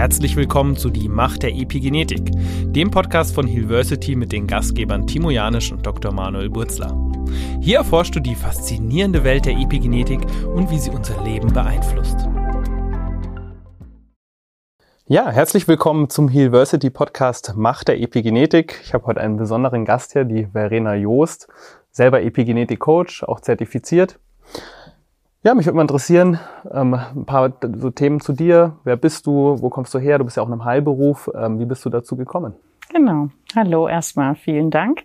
Herzlich willkommen zu Die Macht der Epigenetik, dem Podcast von Hillversity mit den Gastgebern Timo Janisch und Dr. Manuel Burzler. Hier erforschst du die faszinierende Welt der Epigenetik und wie sie unser Leben beeinflusst. Ja, herzlich willkommen zum Hillversity Podcast Macht der Epigenetik. Ich habe heute einen besonderen Gast hier, die Verena Joost, selber Epigenetik-Coach, auch zertifiziert. Ja, mich würde mal interessieren, ähm, ein paar so Themen zu dir. Wer bist du? Wo kommst du her? Du bist ja auch in einem Heilberuf. Ähm, wie bist du dazu gekommen? Genau. Hallo erstmal. Vielen Dank,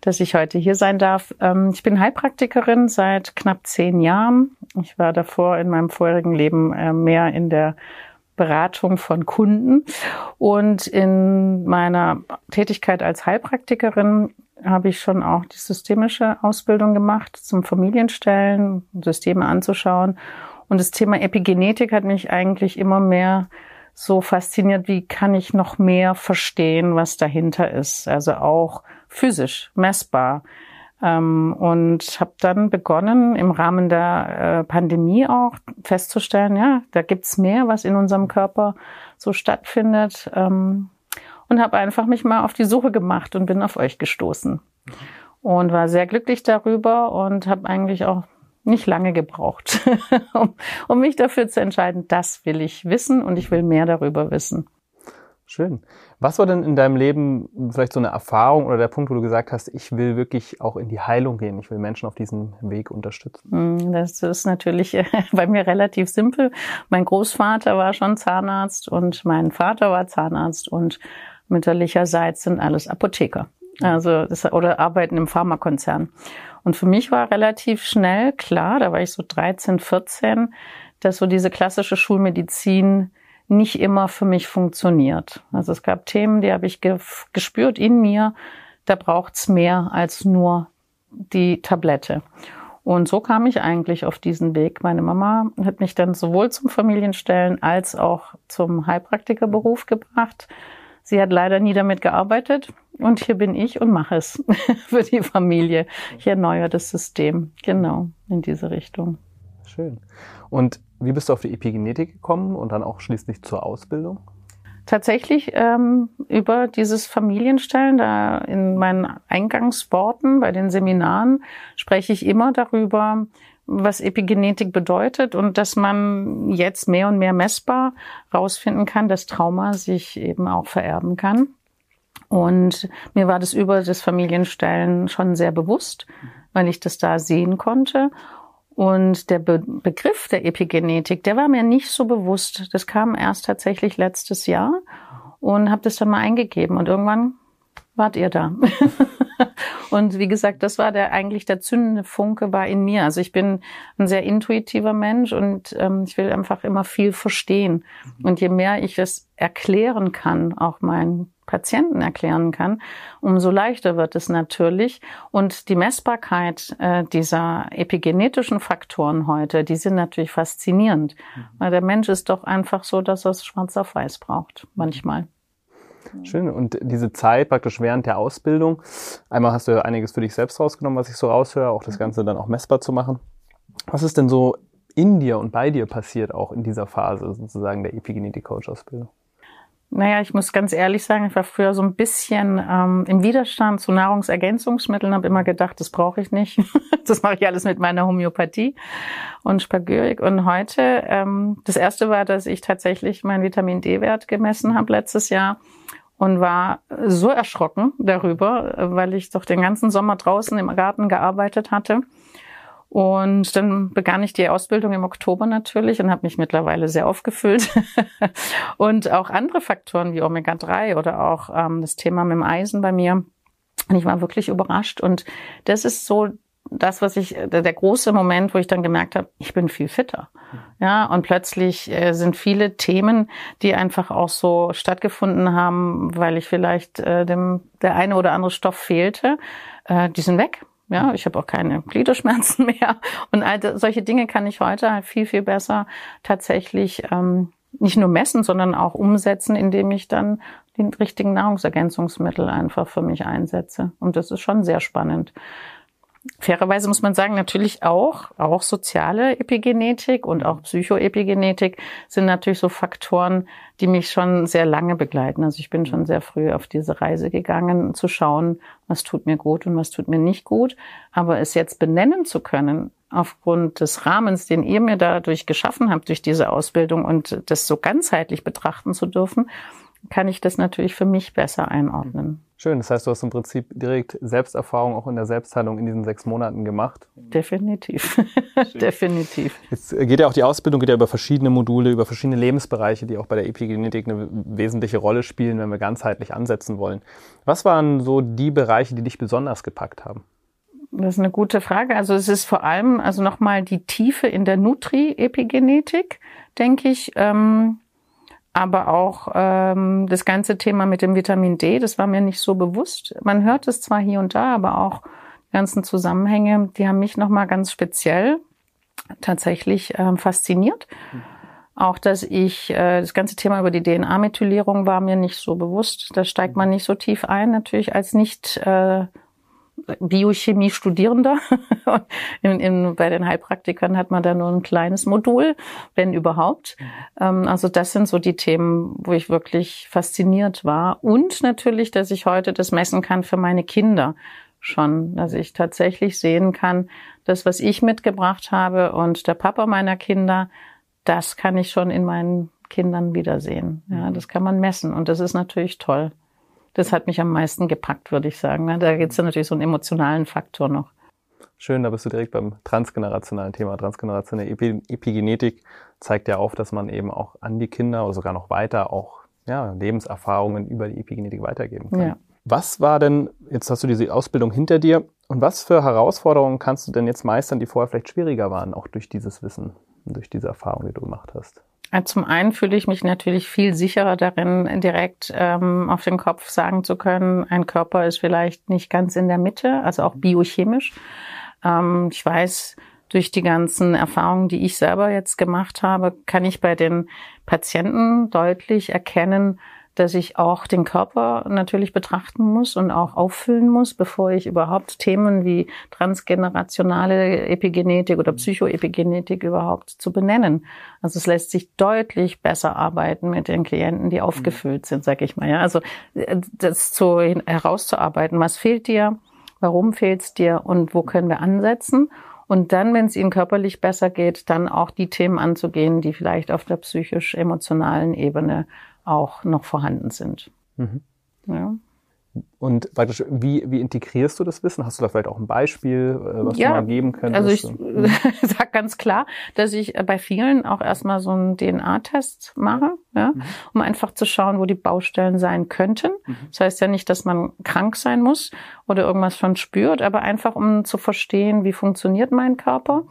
dass ich heute hier sein darf. Ähm, ich bin Heilpraktikerin seit knapp zehn Jahren. Ich war davor in meinem vorherigen Leben äh, mehr in der Beratung von Kunden. Und in meiner Tätigkeit als Heilpraktikerin habe ich schon auch die systemische Ausbildung gemacht, zum Familienstellen, Systeme anzuschauen. Und das Thema Epigenetik hat mich eigentlich immer mehr so fasziniert, wie kann ich noch mehr verstehen, was dahinter ist. Also auch physisch, messbar. Ähm, und habe dann begonnen, im Rahmen der äh, Pandemie auch festzustellen, ja, da gibt's mehr, was in unserem Körper so stattfindet. Ähm, und habe einfach mich mal auf die Suche gemacht und bin auf euch gestoßen. Und war sehr glücklich darüber und habe eigentlich auch nicht lange gebraucht, um, um mich dafür zu entscheiden, das will ich wissen und ich will mehr darüber wissen. Schön. Was war denn in deinem Leben vielleicht so eine Erfahrung oder der Punkt, wo du gesagt hast, ich will wirklich auch in die Heilung gehen, ich will Menschen auf diesem Weg unterstützen? Hm, das ist natürlich bei mir relativ simpel. Mein Großvater war schon Zahnarzt und mein Vater war Zahnarzt und mütterlicherseits sind alles Apotheker. Also das, oder arbeiten im Pharmakonzern. Und für mich war relativ schnell klar, da war ich so 13, 14, dass so diese klassische Schulmedizin nicht immer für mich funktioniert. Also es gab Themen, die habe ich ge gespürt in mir, da braucht's mehr als nur die Tablette. Und so kam ich eigentlich auf diesen Weg. Meine Mama hat mich dann sowohl zum Familienstellen als auch zum Heilpraktikerberuf gebracht. Sie hat leider nie damit gearbeitet und hier bin ich und mache es für die Familie. Ich erneuere das System, genau, in diese Richtung. Schön. Und wie bist du auf die Epigenetik gekommen und dann auch schließlich zur Ausbildung? Tatsächlich ähm, über dieses Familienstellen, da in meinen Eingangsworten bei den Seminaren spreche ich immer darüber, was Epigenetik bedeutet und dass man jetzt mehr und mehr messbar rausfinden kann, dass Trauma sich eben auch vererben kann. Und mir war das über das Familienstellen schon sehr bewusst, weil ich das da sehen konnte. Und der Be Begriff der Epigenetik, der war mir nicht so bewusst. Das kam erst tatsächlich letztes Jahr und habe das dann mal eingegeben. Und irgendwann wart ihr da. und wie gesagt, das war der eigentlich der zündende Funke war in mir. Also ich bin ein sehr intuitiver Mensch und ähm, ich will einfach immer viel verstehen. Und je mehr ich es erklären kann, auch meinen Patienten erklären kann, umso leichter wird es natürlich. Und die Messbarkeit äh, dieser epigenetischen Faktoren heute, die sind natürlich faszinierend. Mhm. Weil der Mensch ist doch einfach so, dass er es schwarz auf weiß braucht, manchmal. Schön. Und diese Zeit praktisch während der Ausbildung, einmal hast du ja einiges für dich selbst rausgenommen, was ich so raushöre, auch das Ganze dann auch messbar zu machen. Was ist denn so in dir und bei dir passiert auch in dieser Phase sozusagen der Epigenetik-Coach-Ausbildung? Naja, ich muss ganz ehrlich sagen, ich war früher so ein bisschen ähm, im Widerstand zu Nahrungsergänzungsmitteln, habe immer gedacht, das brauche ich nicht. das mache ich alles mit meiner Homöopathie und Spagyrik. Und heute, ähm, das erste war, dass ich tatsächlich meinen Vitamin D-Wert gemessen habe letztes Jahr und war so erschrocken darüber, weil ich doch den ganzen Sommer draußen im Garten gearbeitet hatte. Und dann begann ich die Ausbildung im Oktober natürlich und habe mich mittlerweile sehr aufgefüllt. und auch andere Faktoren wie Omega-3 oder auch ähm, das Thema mit dem Eisen bei mir. Und ich war wirklich überrascht. Und das ist so das, was ich, der, der große Moment, wo ich dann gemerkt habe, ich bin viel fitter. Ja, und plötzlich äh, sind viele Themen, die einfach auch so stattgefunden haben, weil ich vielleicht äh, dem der eine oder andere Stoff fehlte, äh, die sind weg. Ja, ich habe auch keine Gliederschmerzen mehr. Und all solche Dinge kann ich heute halt viel, viel besser tatsächlich ähm, nicht nur messen, sondern auch umsetzen, indem ich dann die richtigen Nahrungsergänzungsmittel einfach für mich einsetze. Und das ist schon sehr spannend. Fairerweise muss man sagen, natürlich auch, auch soziale Epigenetik und auch Psychoepigenetik sind natürlich so Faktoren, die mich schon sehr lange begleiten. Also ich bin schon sehr früh auf diese Reise gegangen, zu schauen, was tut mir gut und was tut mir nicht gut. Aber es jetzt benennen zu können, aufgrund des Rahmens, den ihr mir dadurch geschaffen habt, durch diese Ausbildung und das so ganzheitlich betrachten zu dürfen, kann ich das natürlich für mich besser einordnen. Schön, das heißt, du hast im Prinzip direkt Selbsterfahrung auch in der Selbstheilung in diesen sechs Monaten gemacht. Definitiv, definitiv. Jetzt geht ja auch die Ausbildung geht ja über verschiedene Module, über verschiedene Lebensbereiche, die auch bei der Epigenetik eine wesentliche Rolle spielen, wenn wir ganzheitlich ansetzen wollen. Was waren so die Bereiche, die dich besonders gepackt haben? Das ist eine gute Frage. Also es ist vor allem also nochmal die Tiefe in der Nutri-Epigenetik, denke ich. Ähm, aber auch ähm, das ganze Thema mit dem Vitamin D, das war mir nicht so bewusst. Man hört es zwar hier und da, aber auch die ganzen Zusammenhänge, die haben mich nochmal ganz speziell tatsächlich ähm, fasziniert. Auch, dass ich, äh, das ganze Thema über die DNA-Methylierung war mir nicht so bewusst. Da steigt man nicht so tief ein, natürlich als nicht äh, Biochemie-Studierender. in, in, bei den Heilpraktikern hat man da nur ein kleines Modul, wenn überhaupt. Ähm, also das sind so die Themen, wo ich wirklich fasziniert war. Und natürlich, dass ich heute das messen kann für meine Kinder schon, dass ich tatsächlich sehen kann, das, was ich mitgebracht habe und der Papa meiner Kinder, das kann ich schon in meinen Kindern wiedersehen. Ja, das kann man messen und das ist natürlich toll. Das hat mich am meisten gepackt, würde ich sagen. Ne? Da gibt es ja natürlich so einen emotionalen Faktor noch. Schön, da bist du direkt beim transgenerationalen Thema. Transgenerationelle Epigenetik zeigt ja auf, dass man eben auch an die Kinder oder sogar noch weiter auch ja, Lebenserfahrungen über die Epigenetik weitergeben kann. Ja. Was war denn, jetzt hast du diese Ausbildung hinter dir, und was für Herausforderungen kannst du denn jetzt meistern, die vorher vielleicht schwieriger waren, auch durch dieses Wissen und durch diese Erfahrung, die du gemacht hast? Zum einen fühle ich mich natürlich viel sicherer darin, direkt ähm, auf den Kopf sagen zu können, ein Körper ist vielleicht nicht ganz in der Mitte, also auch biochemisch. Ähm, ich weiß, durch die ganzen Erfahrungen, die ich selber jetzt gemacht habe, kann ich bei den Patienten deutlich erkennen, dass ich auch den Körper natürlich betrachten muss und auch auffüllen muss, bevor ich überhaupt Themen wie transgenerationale Epigenetik oder Psychoepigenetik überhaupt zu benennen. Also es lässt sich deutlich besser arbeiten mit den Klienten, die aufgefüllt sind, sag ich mal. Ja, also äh, das zu herauszuarbeiten, was fehlt dir, warum fehlt es dir und wo können wir ansetzen? Und dann, wenn es ihnen körperlich besser geht, dann auch die Themen anzugehen, die vielleicht auf der psychisch-emotionalen Ebene auch noch vorhanden sind. Mhm. Ja. Und praktisch, wie, wie integrierst du das Wissen? Hast du da vielleicht auch ein Beispiel, äh, was ja, du mal geben könntest? Also ich mhm. sage ganz klar, dass ich bei vielen auch erstmal so einen DNA-Test mache, ja, mhm. um einfach zu schauen, wo die Baustellen sein könnten. Mhm. Das heißt ja nicht, dass man krank sein muss oder irgendwas schon spürt, aber einfach um zu verstehen, wie funktioniert mein Körper.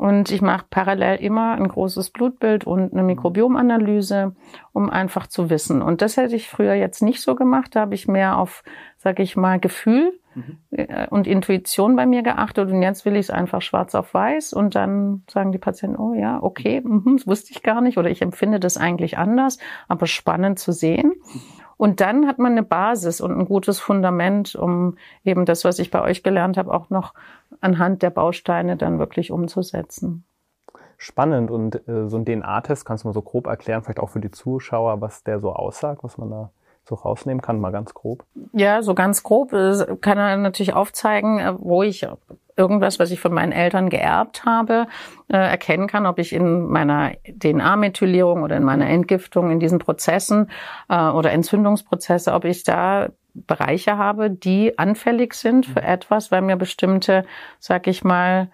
Und ich mache parallel immer ein großes Blutbild und eine Mikrobiomanalyse, um einfach zu wissen. Und das hätte ich früher jetzt nicht so gemacht. Da habe ich mehr auf, sage ich mal, Gefühl mhm. und Intuition bei mir geachtet. Und jetzt will ich es einfach schwarz auf weiß. Und dann sagen die Patienten, oh ja, okay, mh, das wusste ich gar nicht. Oder ich empfinde das eigentlich anders. Aber spannend zu sehen. Und dann hat man eine Basis und ein gutes Fundament, um eben das, was ich bei euch gelernt habe, auch noch anhand der Bausteine dann wirklich umzusetzen. Spannend. Und äh, so ein DNA-Test, kannst du mal so grob erklären, vielleicht auch für die Zuschauer, was der so aussagt, was man da so rausnehmen kann, mal ganz grob? Ja, so ganz grob kann er natürlich aufzeigen, äh, wo ich irgendwas, was ich von meinen Eltern geerbt habe, äh, erkennen kann, ob ich in meiner DNA-Methylierung oder in meiner Entgiftung, in diesen Prozessen äh, oder Entzündungsprozesse, ob ich da Bereiche habe, die anfällig sind für etwas, weil mir bestimmte, sag ich mal,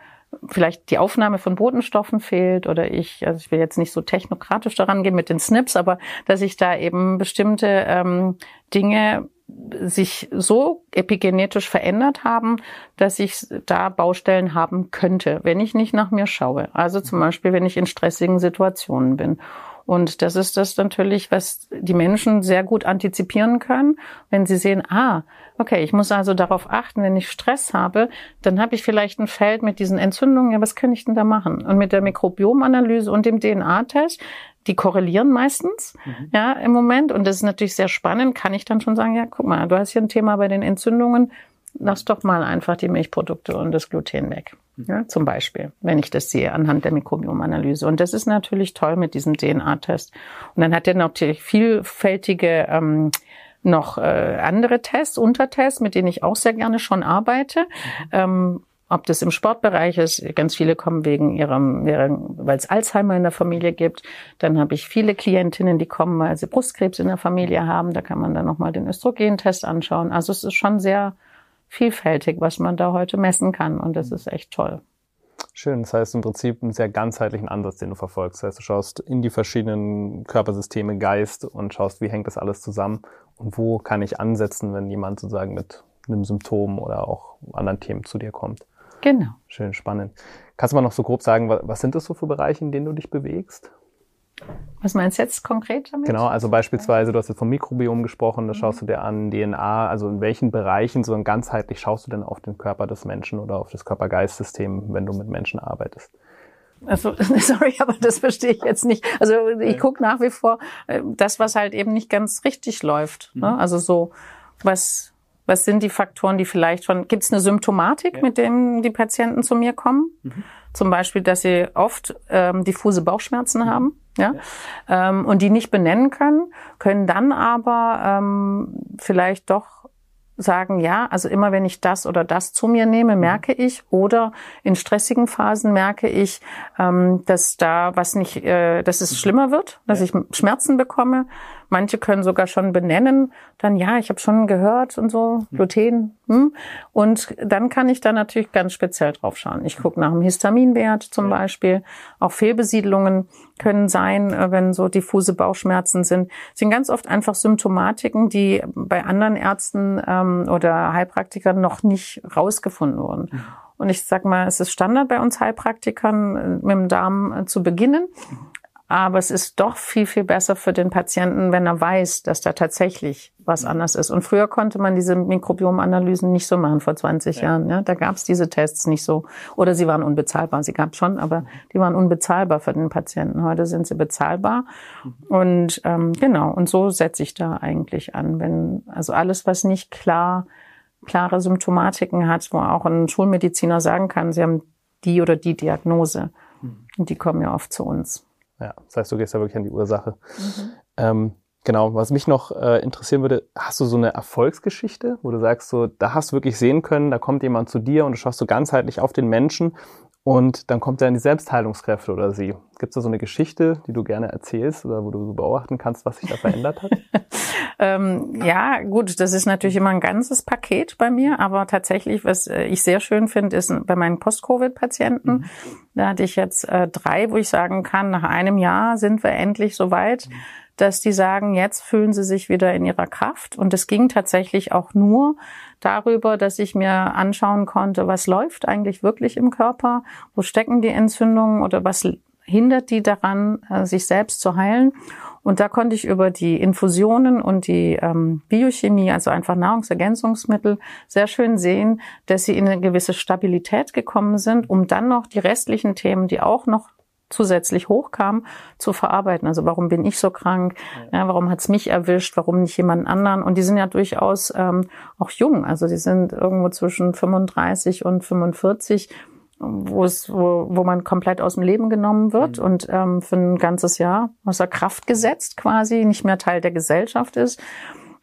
vielleicht die Aufnahme von Botenstoffen fehlt oder ich, also ich will jetzt nicht so technokratisch daran gehen mit den SNPs, aber dass ich da eben bestimmte ähm, Dinge sich so epigenetisch verändert haben, dass ich da Baustellen haben könnte, wenn ich nicht nach mir schaue. Also zum Beispiel, wenn ich in stressigen Situationen bin. Und das ist das natürlich, was die Menschen sehr gut antizipieren können, wenn sie sehen, ah, okay, ich muss also darauf achten, wenn ich Stress habe, dann habe ich vielleicht ein Feld mit diesen Entzündungen, ja, was kann ich denn da machen? Und mit der Mikrobiomanalyse und dem DNA-Test, die korrelieren meistens, mhm. ja, im Moment. Und das ist natürlich sehr spannend, kann ich dann schon sagen, ja, guck mal, du hast hier ein Thema bei den Entzündungen, lass doch mal einfach die Milchprodukte und das Gluten weg. Ja, zum Beispiel, wenn ich das sehe anhand der Mikrobiomanalyse. Und das ist natürlich toll mit diesem DNA-Test. Und dann hat er natürlich vielfältige ähm, noch äh, andere Tests, Untertests, mit denen ich auch sehr gerne schon arbeite. Mhm. Ähm, ob das im Sportbereich ist, ganz viele kommen wegen ihrem, weil es Alzheimer in der Familie gibt. Dann habe ich viele Klientinnen, die kommen, weil sie Brustkrebs in der Familie haben. Da kann man dann nochmal den Östrogentest anschauen. Also es ist schon sehr vielfältig, was man da heute messen kann. Und das ist echt toll. Schön. Das heißt im Prinzip einen sehr ganzheitlichen Ansatz, den du verfolgst. Das heißt, du schaust in die verschiedenen Körpersysteme, Geist und schaust, wie hängt das alles zusammen und wo kann ich ansetzen, wenn jemand sozusagen mit einem Symptom oder auch anderen Themen zu dir kommt. Genau. Schön spannend. Kannst du mal noch so grob sagen, was sind das so für Bereiche, in denen du dich bewegst? Was meinst du jetzt konkret damit? Genau, also beispielsweise, du hast jetzt vom Mikrobiom gesprochen, das mhm. schaust du dir an, DNA, also in welchen Bereichen so ganzheitlich schaust du denn auf den Körper des Menschen oder auf das Körper-Geist-System, wenn du mit Menschen arbeitest? Also, sorry, aber das verstehe ich jetzt nicht. Also ich gucke nach wie vor äh, das, was halt eben nicht ganz richtig läuft. Ne? Mhm. Also so, was was sind die Faktoren, die vielleicht schon, gibt es eine Symptomatik, ja. mit dem die Patienten zu mir kommen? Mhm. Zum Beispiel, dass sie oft ähm, diffuse Bauchschmerzen mhm. haben, ja, ja. Ähm, und die nicht benennen können, können dann aber ähm, vielleicht doch sagen, ja, also immer wenn ich das oder das zu mir nehme, mhm. merke ich, oder in stressigen Phasen merke ich, ähm, dass da was nicht, äh, dass es mhm. schlimmer wird, dass ja. ich Schmerzen bekomme, Manche können sogar schon benennen, dann ja, ich habe schon gehört und so, hm. Gluten. Hm. Und dann kann ich da natürlich ganz speziell drauf schauen. Ich gucke nach dem Histaminwert zum ja. Beispiel. Auch Fehlbesiedlungen können sein, äh, wenn so diffuse Bauchschmerzen sind. Das sind ganz oft einfach Symptomatiken, die bei anderen Ärzten ähm, oder Heilpraktikern noch nicht rausgefunden wurden. Mhm. Und ich sag mal, es ist Standard bei uns Heilpraktikern, äh, mit dem Darm äh, zu beginnen. Mhm. Aber es ist doch viel, viel besser für den Patienten, wenn er weiß, dass da tatsächlich was anders ist. Und früher konnte man diese Mikrobiomanalysen nicht so machen, vor 20 ja. Jahren. Ja? Da gab es diese Tests nicht so. Oder sie waren unbezahlbar. Sie gab schon, aber die waren unbezahlbar für den Patienten. Heute sind sie bezahlbar. Und ähm, genau, und so setze ich da eigentlich an. Wenn, also alles, was nicht klar, klare Symptomatiken hat, wo auch ein Schulmediziner sagen kann, sie haben die oder die Diagnose. Mhm. Und die kommen ja oft zu uns. Ja, das heißt, du gehst ja wirklich an die Ursache. Mhm. Ähm, genau, was mich noch äh, interessieren würde, hast du so eine Erfolgsgeschichte, wo du sagst, so, da hast du wirklich sehen können, da kommt jemand zu dir und du schaust so ganzheitlich auf den Menschen und dann kommt er in die Selbstheilungskräfte oder sie. Gibt es da so eine Geschichte, die du gerne erzählst oder wo du so beobachten kannst, was sich da verändert hat? ähm, ja, gut, das ist natürlich immer ein ganzes Paket bei mir, aber tatsächlich, was äh, ich sehr schön finde, ist bei meinen Post-Covid-Patienten, mhm. da hatte ich jetzt äh, drei, wo ich sagen kann, nach einem Jahr sind wir endlich so weit, mhm. Dass die sagen, jetzt fühlen sie sich wieder in ihrer Kraft. Und es ging tatsächlich auch nur darüber, dass ich mir anschauen konnte, was läuft eigentlich wirklich im Körper, wo stecken die Entzündungen oder was hindert die daran, äh, sich selbst zu heilen. Und da konnte ich über die Infusionen und die ähm, Biochemie, also einfach Nahrungsergänzungsmittel, sehr schön sehen, dass sie in eine gewisse Stabilität gekommen sind, um dann noch die restlichen Themen, die auch noch zusätzlich hochkam, zu verarbeiten. Also warum bin ich so krank? Ja, warum hat's mich erwischt? Warum nicht jemand anderen? Und die sind ja durchaus ähm, auch jung. Also die sind irgendwo zwischen 35 und 45 wo es, wo, wo man komplett aus dem Leben genommen wird mhm. und ähm, für ein ganzes Jahr außer Kraft gesetzt quasi, nicht mehr Teil der Gesellschaft ist.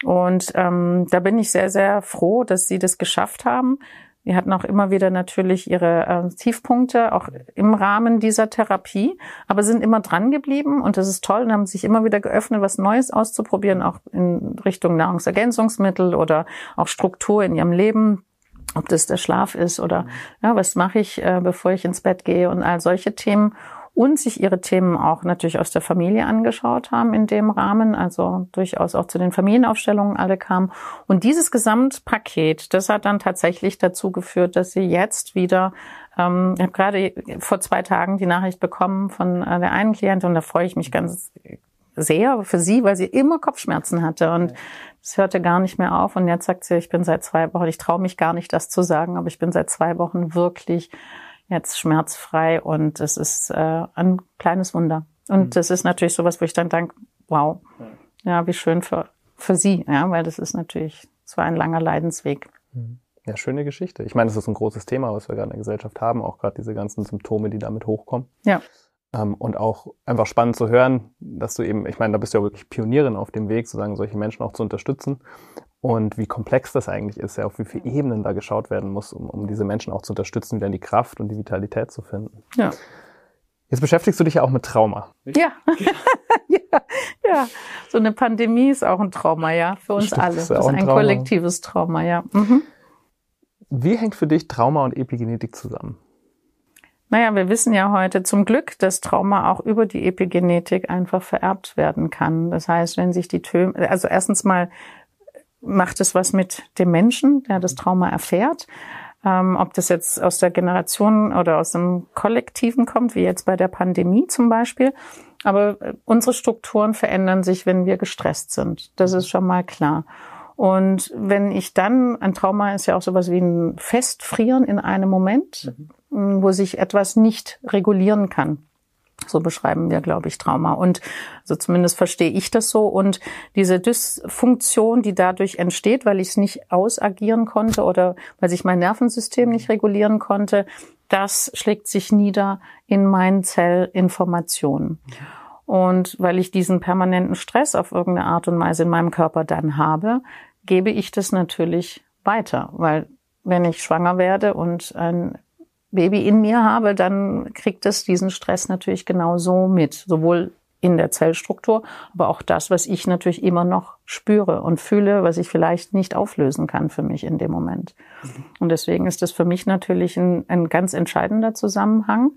Und ähm, da bin ich sehr, sehr froh, dass sie das geschafft haben, die hatten auch immer wieder natürlich ihre äh, Tiefpunkte, auch im Rahmen dieser Therapie, aber sind immer dran geblieben und das ist toll und haben sich immer wieder geöffnet, was Neues auszuprobieren, auch in Richtung Nahrungsergänzungsmittel oder auch Struktur in ihrem Leben ob das der Schlaf ist oder ja, was mache ich, äh, bevor ich ins Bett gehe und all solche Themen und sich ihre Themen auch natürlich aus der Familie angeschaut haben in dem Rahmen, also durchaus auch zu den Familienaufstellungen alle kamen. Und dieses Gesamtpaket, das hat dann tatsächlich dazu geführt, dass sie jetzt wieder, ähm, ich habe gerade vor zwei Tagen die Nachricht bekommen von äh, der einen Klientin und da freue ich mich ganz sehr für sie, weil sie immer Kopfschmerzen hatte und es hörte gar nicht mehr auf. Und jetzt sagt sie, ich bin seit zwei Wochen, ich traue mich gar nicht, das zu sagen, aber ich bin seit zwei Wochen wirklich jetzt schmerzfrei und es ist äh, ein kleines Wunder. Und mhm. das ist natürlich sowas, wo ich dann denke, wow, ja, wie schön für, für sie, ja, weil das ist natürlich, es war ein langer Leidensweg. Mhm. Ja, schöne Geschichte. Ich meine, das ist ein großes Thema, was wir gerade in der Gesellschaft haben, auch gerade diese ganzen Symptome, die damit hochkommen. Ja. Ähm, und auch einfach spannend zu hören, dass du eben, ich meine, da bist du ja wirklich Pionierin auf dem Weg, sozusagen solche Menschen auch zu unterstützen. Und wie komplex das eigentlich ist, ja, auf wie viele Ebenen da geschaut werden muss, um, um diese Menschen auch zu unterstützen, wieder in die Kraft und die Vitalität zu finden. Ja. Jetzt beschäftigst du dich ja auch mit Trauma. Ja. ja, ja. So eine Pandemie ist auch ein Trauma, ja, für uns Stimmt, alle. ist Das ist ein ein kollektives Trauma, ja. Mhm. Wie hängt für dich Trauma und Epigenetik zusammen? Naja, wir wissen ja heute zum Glück, dass Trauma auch über die Epigenetik einfach vererbt werden kann. Das heißt, wenn sich die Töme, also erstens mal macht es was mit dem Menschen, der das Trauma erfährt. Ähm, ob das jetzt aus der Generation oder aus dem Kollektiven kommt, wie jetzt bei der Pandemie zum Beispiel. Aber äh, unsere Strukturen verändern sich, wenn wir gestresst sind. Das ist schon mal klar. Und wenn ich dann, ein Trauma ist ja auch sowas wie ein Festfrieren in einem Moment, mh, wo sich etwas nicht regulieren kann. So beschreiben wir, glaube ich, Trauma. Und also zumindest verstehe ich das so. Und diese Dysfunktion, die dadurch entsteht, weil ich es nicht ausagieren konnte oder weil sich mein Nervensystem nicht regulieren konnte, das schlägt sich nieder in meinen Zellinformationen. Und weil ich diesen permanenten Stress auf irgendeine Art und Weise in meinem Körper dann habe, gebe ich das natürlich weiter. Weil wenn ich schwanger werde und ein Baby in mir habe, dann kriegt es diesen Stress natürlich genauso mit. Sowohl in der Zellstruktur, aber auch das, was ich natürlich immer noch spüre und fühle, was ich vielleicht nicht auflösen kann für mich in dem Moment. Und deswegen ist das für mich natürlich ein, ein ganz entscheidender Zusammenhang,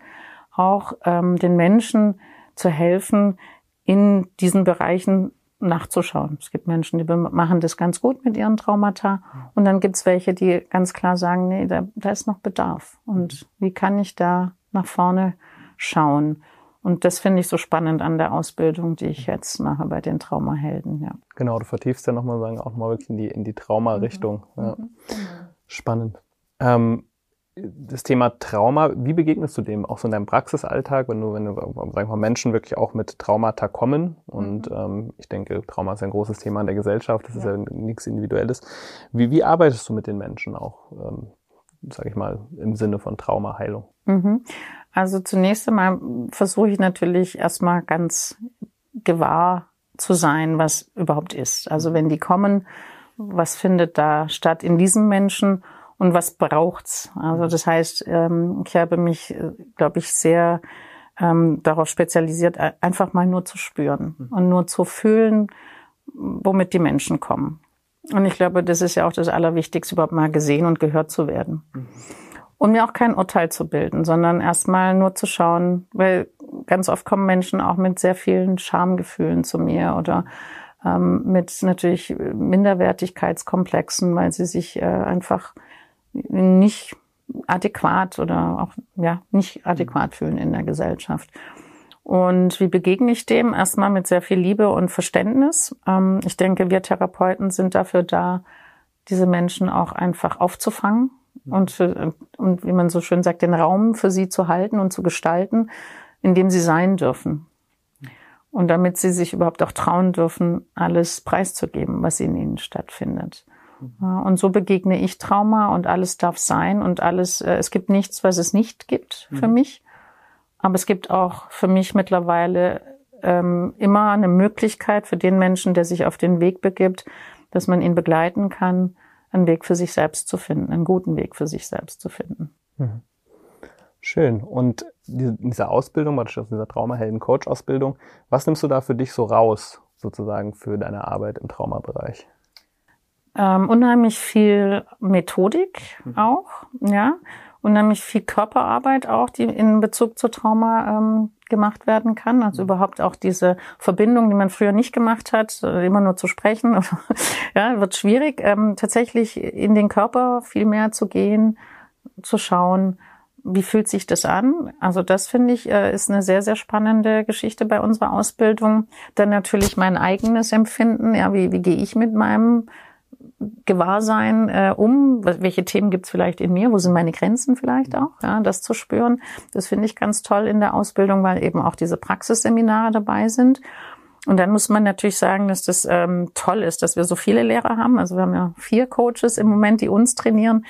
auch ähm, den Menschen zu helfen, in diesen Bereichen nachzuschauen. Es gibt Menschen, die machen das ganz gut mit ihren Traumata und dann gibt es welche, die ganz klar sagen, nee, da, da ist noch Bedarf. Und wie kann ich da nach vorne schauen? Und das finde ich so spannend an der Ausbildung, die ich jetzt mache bei den Traumahelden. Ja. Genau, du vertiefst ja nochmal, sagen, auch mal wirklich in die, in die Trauma-Richtung. Ja. Spannend. Ähm, das Thema Trauma, wie begegnest du dem auch so in deinem Praxisalltag, wenn du, wenn du, sagen wir mal, Menschen wirklich auch mit Traumata kommen? Und ähm, ich denke, Trauma ist ein großes Thema in der Gesellschaft, das ist ja nichts Individuelles. Wie, wie arbeitest du mit den Menschen auch, ähm, sage ich mal, im Sinne von Traumaheilung? Mhm. Also zunächst einmal versuche ich natürlich erstmal ganz gewahr zu sein, was überhaupt ist. Also wenn die kommen, was findet da statt in diesem Menschen und was braucht's? Also das heißt, ähm, ich habe mich, glaube ich, sehr ähm, darauf spezialisiert, einfach mal nur zu spüren und nur zu fühlen, womit die Menschen kommen. Und ich glaube, das ist ja auch das Allerwichtigste, überhaupt mal gesehen und gehört zu werden. Und mir auch kein Urteil zu bilden, sondern erstmal nur zu schauen, weil ganz oft kommen Menschen auch mit sehr vielen Schamgefühlen zu mir oder ähm, mit natürlich Minderwertigkeitskomplexen, weil sie sich äh, einfach nicht adäquat oder auch ja nicht adäquat fühlen in der Gesellschaft. Und wie begegne ich dem? Erstmal mit sehr viel Liebe und Verständnis. Ähm, ich denke, wir Therapeuten sind dafür da, diese Menschen auch einfach aufzufangen und, und wie man so schön sagt, den Raum für sie zu halten und zu gestalten, in dem sie sein dürfen. Und damit sie sich überhaupt auch trauen dürfen, alles preiszugeben, was in ihnen stattfindet. Und so begegne ich Trauma und alles darf sein und alles, äh, es gibt nichts, was es nicht gibt für mich. Aber es gibt auch für mich mittlerweile ähm, immer eine Möglichkeit für den Menschen, der sich auf den Weg begibt, dass man ihn begleiten kann, einen Weg für sich selbst zu finden, einen guten Weg für sich selbst zu finden. Mhm. Schön. Und in dieser Ausbildung, also in dieser Traumahelden-Coach-Ausbildung, was nimmst du da für dich so raus, sozusagen für deine Arbeit im Traumabereich? Ähm, unheimlich viel Methodik auch, ja. Unheimlich viel Körperarbeit auch, die in Bezug zu Trauma ähm, gemacht werden kann. Also überhaupt auch diese Verbindung, die man früher nicht gemacht hat, äh, immer nur zu sprechen, ja, wird schwierig. Ähm, tatsächlich in den Körper viel mehr zu gehen, zu schauen, wie fühlt sich das an? Also das finde ich äh, ist eine sehr sehr spannende Geschichte bei unserer Ausbildung. Dann natürlich mein eigenes Empfinden. Ja, wie wie gehe ich mit meinem Gewahrsein äh, um? Welche Themen gibt's vielleicht in mir? Wo sind meine Grenzen vielleicht auch? Ja, das zu spüren. Das finde ich ganz toll in der Ausbildung, weil eben auch diese Praxisseminare dabei sind. Und dann muss man natürlich sagen, dass das ähm, toll ist, dass wir so viele Lehrer haben. Also wir haben ja vier Coaches im Moment, die uns trainieren.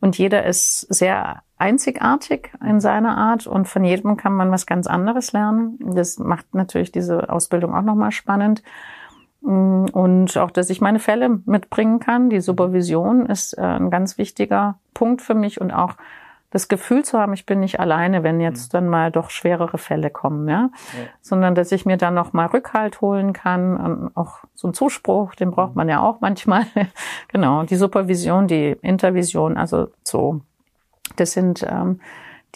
Und jeder ist sehr einzigartig in seiner Art und von jedem kann man was ganz anderes lernen. Das macht natürlich diese Ausbildung auch nochmal spannend. Mm, und auch, dass ich meine Fälle mitbringen kann. Die Supervision ist äh, ein ganz wichtiger Punkt für mich und auch das Gefühl zu haben, ich bin nicht alleine, wenn jetzt mhm. dann mal doch schwerere Fälle kommen, ja, ja. sondern dass ich mir dann noch mal Rückhalt holen kann, und auch so ein Zuspruch, den braucht mhm. man ja auch manchmal. genau, die Supervision, die Intervision, also so, das sind ähm,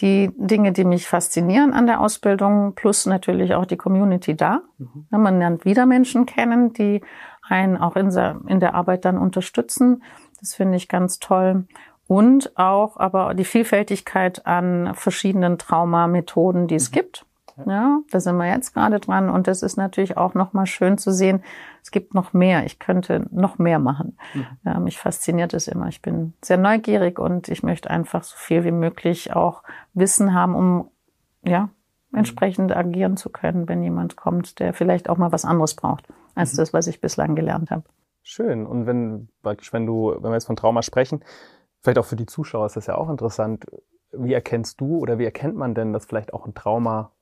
die Dinge, die mich faszinieren an der Ausbildung, plus natürlich auch die Community da. Mhm. Man lernt wieder Menschen kennen, die einen auch in der, in der Arbeit dann unterstützen. Das finde ich ganz toll und auch aber die Vielfältigkeit an verschiedenen Traumamethoden, die es mhm. gibt. Ja, da sind wir jetzt gerade dran und das ist natürlich auch nochmal schön zu sehen. Es gibt noch mehr. Ich könnte noch mehr machen. Mhm. Ja, mich fasziniert es immer. Ich bin sehr neugierig und ich möchte einfach so viel wie möglich auch Wissen haben, um ja mhm. entsprechend agieren zu können, wenn jemand kommt, der vielleicht auch mal was anderes braucht als mhm. das, was ich bislang gelernt habe. Schön. Und wenn praktisch, wenn du, wenn wir jetzt von Trauma sprechen, Vielleicht auch für die Zuschauer ist das ja auch interessant. Wie erkennst du oder wie erkennt man denn, dass vielleicht auch ein Trauma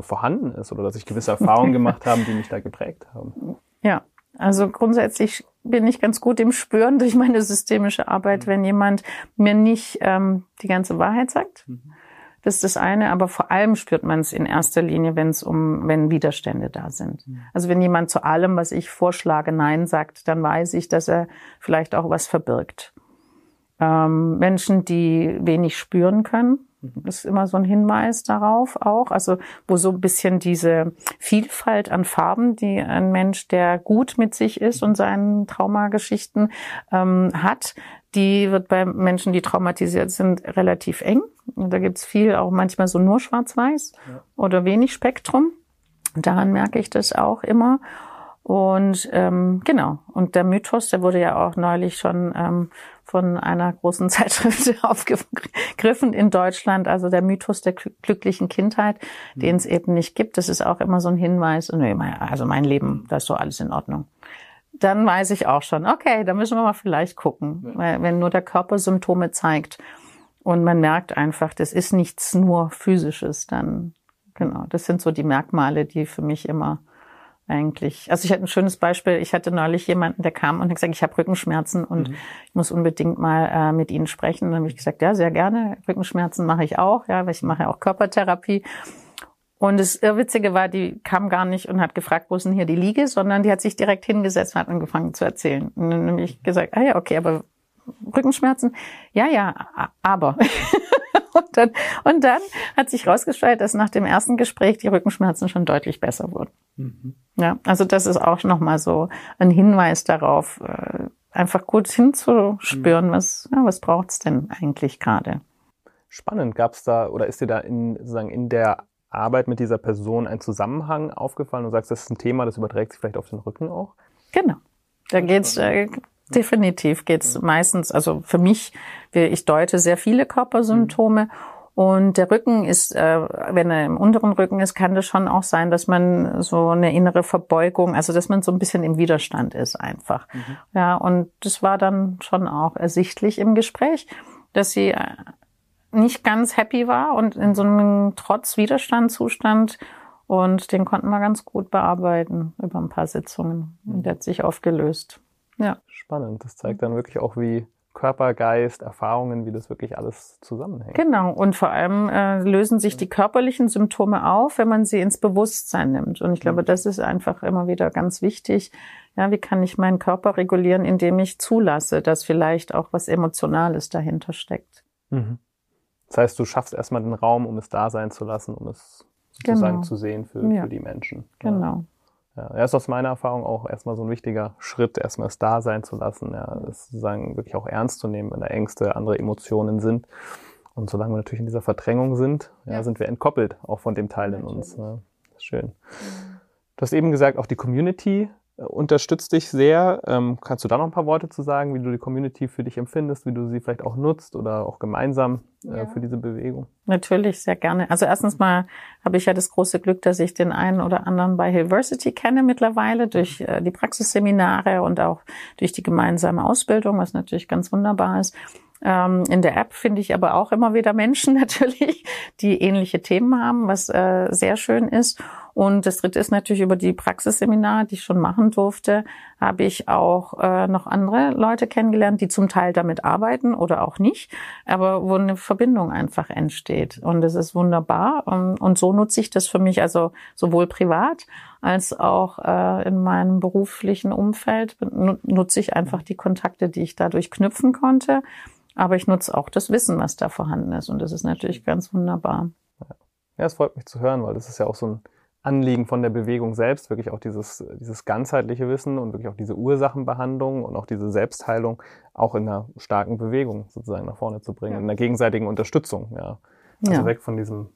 vorhanden ist oder dass ich gewisse Erfahrungen gemacht habe, die mich da geprägt haben? Ja, also grundsätzlich bin ich ganz gut im Spüren durch meine systemische Arbeit, mhm. wenn jemand mir nicht ähm, die ganze Wahrheit sagt. Mhm. Das ist das eine, aber vor allem spürt man es in erster Linie, wenn es um, wenn Widerstände da sind. Mhm. Also wenn jemand zu allem, was ich vorschlage, Nein sagt, dann weiß ich, dass er vielleicht auch was verbirgt. Ähm, Menschen, die wenig spüren können, mhm. ist immer so ein Hinweis darauf auch. Also wo so ein bisschen diese Vielfalt an Farben, die ein Mensch, der gut mit sich ist und seinen Traumageschichten ähm, hat, die wird bei Menschen, die traumatisiert sind, relativ eng. Und da gibt's viel, auch manchmal so nur schwarz-weiß ja. oder wenig Spektrum. Daran merke ich das auch immer. Und ähm, genau, und der Mythos, der wurde ja auch neulich schon ähm, von einer großen Zeitschrift aufgegriffen in Deutschland, also der Mythos der glücklichen Kindheit, mhm. den es eben nicht gibt. Das ist auch immer so ein Hinweis, nee, also mein Leben, da ist so alles in Ordnung. Dann weiß ich auch schon, okay, da müssen wir mal vielleicht gucken, ja. weil wenn nur der Körper Symptome zeigt und man merkt einfach, das ist nichts nur physisches, dann genau, das sind so die Merkmale, die für mich immer eigentlich. Also ich hatte ein schönes Beispiel. Ich hatte neulich jemanden, der kam und hat gesagt, ich habe Rückenschmerzen und mhm. ich muss unbedingt mal äh, mit Ihnen sprechen. Und dann habe ich gesagt, ja, sehr gerne. Rückenschmerzen mache ich auch, ja, weil ich mache ja auch Körpertherapie. Und das Irrwitzige war, die kam gar nicht und hat gefragt, wo ist denn hier die Liege, sondern die hat sich direkt hingesetzt und hat angefangen zu erzählen. Und dann habe ich gesagt, ah ja, okay, aber Rückenschmerzen? Ja, ja, aber. und, dann, und dann hat sich herausgestellt, dass nach dem ersten Gespräch die Rückenschmerzen schon deutlich besser wurden. Mhm. Ja, also das ist auch nochmal so ein Hinweis darauf, äh, einfach gut hinzuspüren, mhm. was, ja, was braucht's denn eigentlich gerade. Spannend. Gab es da oder ist dir da in, sozusagen in der Arbeit mit dieser Person ein Zusammenhang aufgefallen? Du sagst, das ist ein Thema, das überträgt sich vielleicht auf den Rücken auch? Genau. Da geht's äh, definitiv geht's meistens, also für mich, ich deute sehr viele Körpersymptome mhm. Und der Rücken ist, äh, wenn er im unteren Rücken ist, kann das schon auch sein, dass man so eine innere Verbeugung, also dass man so ein bisschen im Widerstand ist einfach. Mhm. Ja, und das war dann schon auch ersichtlich im Gespräch, dass sie äh, nicht ganz happy war und in so einem Trotz-Widerstand-Zustand und den konnten wir ganz gut bearbeiten über ein paar Sitzungen. Und der hat sich aufgelöst. Ja. Spannend. Das zeigt dann wirklich auch, wie Körper, Geist, Erfahrungen, wie das wirklich alles zusammenhängt. Genau. Und vor allem äh, lösen sich die körperlichen Symptome auf, wenn man sie ins Bewusstsein nimmt. Und ich glaube, mhm. das ist einfach immer wieder ganz wichtig. Ja, wie kann ich meinen Körper regulieren, indem ich zulasse, dass vielleicht auch was Emotionales dahinter steckt. Mhm. Das heißt, du schaffst erstmal den Raum, um es da sein zu lassen, um es sozusagen genau. zu sehen für, ja. für die Menschen. Genau. Ja, er ist aus meiner Erfahrung auch erstmal so ein wichtiger Schritt, erstmal es da sein zu lassen, ja, es sozusagen wirklich auch ernst zu nehmen, wenn da Ängste, andere Emotionen sind. Und solange wir natürlich in dieser Verdrängung sind, ja, ja. sind wir entkoppelt auch von dem Teil in uns. Ja. Schön. Du hast eben gesagt, auch die Community unterstützt dich sehr. Ähm, kannst du da noch ein paar Worte zu sagen, wie du die Community für dich empfindest, wie du sie vielleicht auch nutzt oder auch gemeinsam äh, ja. für diese Bewegung? Natürlich, sehr gerne. Also erstens mal habe ich ja das große Glück, dass ich den einen oder anderen bei Hillversity kenne mittlerweile durch äh, die Praxisseminare und auch durch die gemeinsame Ausbildung, was natürlich ganz wunderbar ist. Ähm, in der App finde ich aber auch immer wieder Menschen natürlich, die ähnliche Themen haben, was äh, sehr schön ist. Und das dritte ist natürlich über die Praxisseminare, die ich schon machen durfte, habe ich auch äh, noch andere Leute kennengelernt, die zum Teil damit arbeiten oder auch nicht, aber wo eine Verbindung einfach entsteht. Und das ist wunderbar. Und, und so nutze ich das für mich, also sowohl privat als auch äh, in meinem beruflichen Umfeld nutze ich einfach die Kontakte, die ich dadurch knüpfen konnte. Aber ich nutze auch das Wissen, was da vorhanden ist. Und das ist natürlich ganz wunderbar. Ja, es freut mich zu hören, weil das ist ja auch so ein Anliegen von der Bewegung selbst, wirklich auch dieses, dieses ganzheitliche Wissen und wirklich auch diese Ursachenbehandlung und auch diese Selbstheilung auch in einer starken Bewegung sozusagen nach vorne zu bringen, ja. in einer gegenseitigen Unterstützung, ja. Also ja. weg von diesem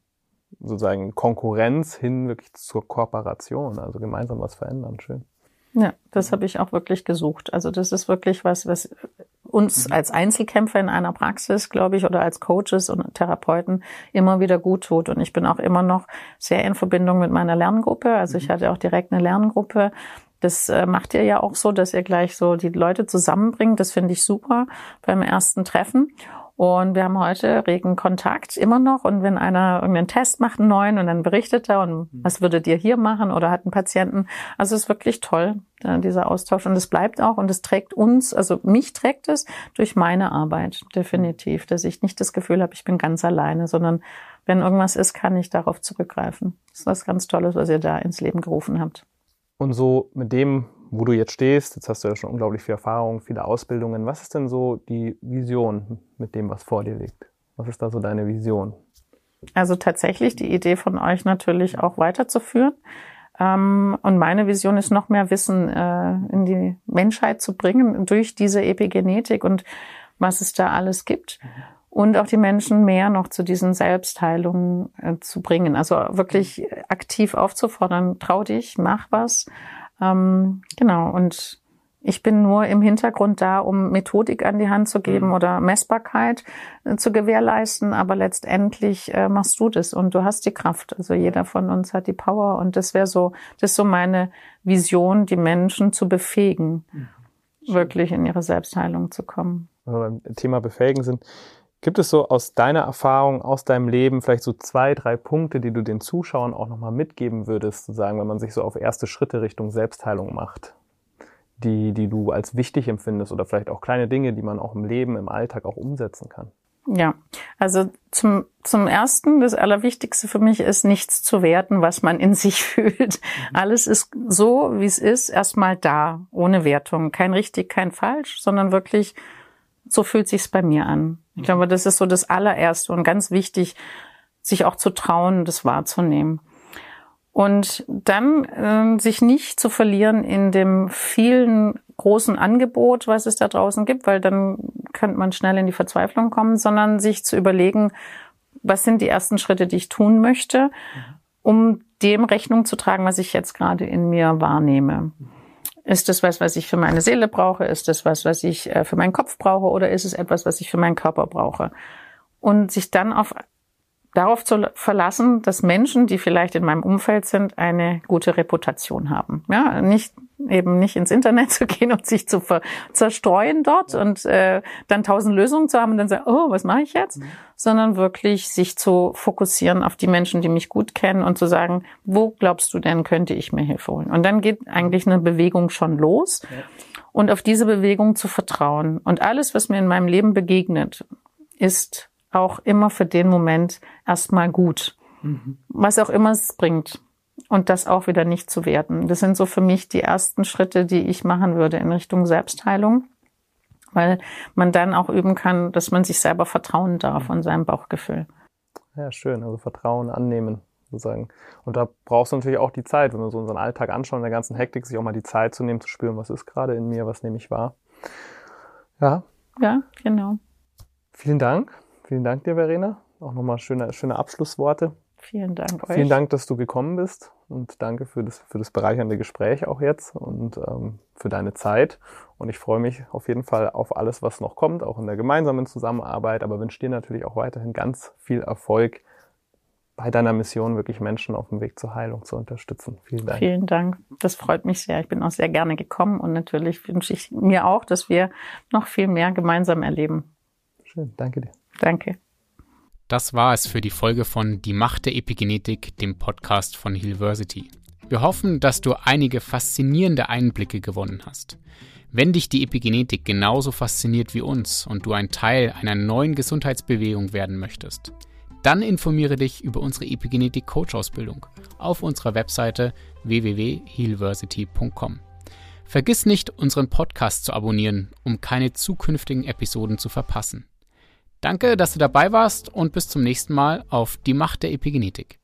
sozusagen Konkurrenz hin wirklich zur Kooperation, also gemeinsam was verändern. Schön. Ja, das habe ich auch wirklich gesucht. Also das ist wirklich was, was uns mhm. als Einzelkämpfer in einer Praxis, glaube ich, oder als Coaches und Therapeuten immer wieder gut tut. Und ich bin auch immer noch sehr in Verbindung mit meiner Lerngruppe. Also ich mhm. hatte auch direkt eine Lerngruppe. Das äh, macht ihr ja auch so, dass ihr gleich so die Leute zusammenbringt. Das finde ich super beim ersten Treffen. Und wir haben heute regen Kontakt immer noch. Und wenn einer irgendeinen Test macht, einen neuen, und dann berichtet er, und mhm. was würdet ihr hier machen oder hat einen Patienten. Also es ist wirklich toll, dieser Austausch. Und es bleibt auch und es trägt uns, also mich trägt es durch meine Arbeit, definitiv, dass ich nicht das Gefühl habe, ich bin ganz alleine, sondern wenn irgendwas ist, kann ich darauf zurückgreifen. Das ist was ganz Tolles, was ihr da ins Leben gerufen habt. Und so mit dem, wo du jetzt stehst, jetzt hast du ja schon unglaublich viel Erfahrung, viele Ausbildungen. Was ist denn so die Vision mit dem, was vor dir liegt? Was ist da so deine Vision? Also tatsächlich die Idee von euch natürlich auch weiterzuführen. Ähm, und meine Vision ist noch mehr Wissen äh, in die Menschheit zu bringen durch diese Epigenetik und was es da alles gibt. Und auch die Menschen mehr noch zu diesen Selbstheilungen äh, zu bringen. Also wirklich aktiv aufzufordern, trau dich, mach was ähm, genau, und ich bin nur im Hintergrund da, um Methodik an die Hand zu geben mhm. oder Messbarkeit äh, zu gewährleisten, aber letztendlich äh, machst du das und du hast die Kraft. Also jeder von uns hat die Power und das wäre so, das ist so meine Vision, die Menschen zu befähigen, mhm. wirklich in ihre Selbstheilung zu kommen. Wenn wir beim Thema befähigen sind, Gibt es so aus deiner Erfahrung, aus deinem Leben vielleicht so zwei, drei Punkte, die du den Zuschauern auch nochmal mitgeben würdest, sozusagen, wenn man sich so auf erste Schritte Richtung Selbstheilung macht, die, die du als wichtig empfindest oder vielleicht auch kleine Dinge, die man auch im Leben, im Alltag auch umsetzen kann? Ja, also zum, zum ersten, das Allerwichtigste für mich ist, nichts zu werten, was man in sich fühlt. Mhm. Alles ist so, wie es ist, erstmal da, ohne Wertung. Kein richtig, kein falsch, sondern wirklich, so fühlt sich's bei mir an. Ich glaube, das ist so das allererste und ganz wichtig, sich auch zu trauen, das wahrzunehmen. Und dann äh, sich nicht zu verlieren in dem vielen großen Angebot, was es da draußen gibt, weil dann könnte man schnell in die Verzweiflung kommen, sondern sich zu überlegen, was sind die ersten Schritte, die ich tun möchte, um dem Rechnung zu tragen, was ich jetzt gerade in mir wahrnehme. Ist das was, was ich für meine Seele brauche? Ist das was, was ich äh, für meinen Kopf brauche? Oder ist es etwas, was ich für meinen Körper brauche? Und sich dann auf, darauf zu verlassen, dass Menschen, die vielleicht in meinem Umfeld sind, eine gute Reputation haben. Ja, nicht eben nicht ins Internet zu gehen und sich zu zerstreuen dort und äh, dann tausend Lösungen zu haben und dann sagen, oh, was mache ich jetzt? Mhm. Sondern wirklich sich zu fokussieren auf die Menschen, die mich gut kennen und zu sagen, wo glaubst du denn, könnte ich mir Hilfe holen? Und dann geht eigentlich eine Bewegung schon los. Ja. Und auf diese Bewegung zu vertrauen. Und alles, was mir in meinem Leben begegnet, ist auch immer für den Moment erstmal gut. Mhm. Was auch immer es bringt und das auch wieder nicht zu werten. Das sind so für mich die ersten Schritte, die ich machen würde in Richtung Selbstheilung, weil man dann auch üben kann, dass man sich selber vertrauen darf und seinem Bauchgefühl. Ja, schön. Also Vertrauen annehmen sozusagen. Und da brauchst du natürlich auch die Zeit, wenn wir so unseren Alltag anschauen, in der ganzen Hektik, sich auch mal die Zeit zu nehmen, zu spüren, was ist gerade in mir, was nehme ich wahr. Ja. Ja, genau. Vielen Dank. Vielen Dank dir, Verena. Auch nochmal schöne, schöne Abschlussworte. Vielen Dank euch. Vielen Dank, dass du gekommen bist und danke für das, für das bereichernde Gespräch auch jetzt und ähm, für deine Zeit. Und ich freue mich auf jeden Fall auf alles, was noch kommt, auch in der gemeinsamen Zusammenarbeit, aber wünsche dir natürlich auch weiterhin ganz viel Erfolg bei deiner Mission, wirklich Menschen auf dem Weg zur Heilung zu unterstützen. Vielen Dank. Vielen Dank. Das freut mich sehr. Ich bin auch sehr gerne gekommen und natürlich wünsche ich mir auch, dass wir noch viel mehr gemeinsam erleben. Schön. Danke dir. Danke. Das war es für die Folge von Die Macht der Epigenetik, dem Podcast von Hillversity. Wir hoffen, dass du einige faszinierende Einblicke gewonnen hast. Wenn dich die Epigenetik genauso fasziniert wie uns und du ein Teil einer neuen Gesundheitsbewegung werden möchtest, dann informiere dich über unsere Epigenetik Coach Ausbildung auf unserer Webseite www.healversity.com. Vergiss nicht, unseren Podcast zu abonnieren, um keine zukünftigen Episoden zu verpassen. Danke, dass du dabei warst und bis zum nächsten Mal auf die Macht der Epigenetik.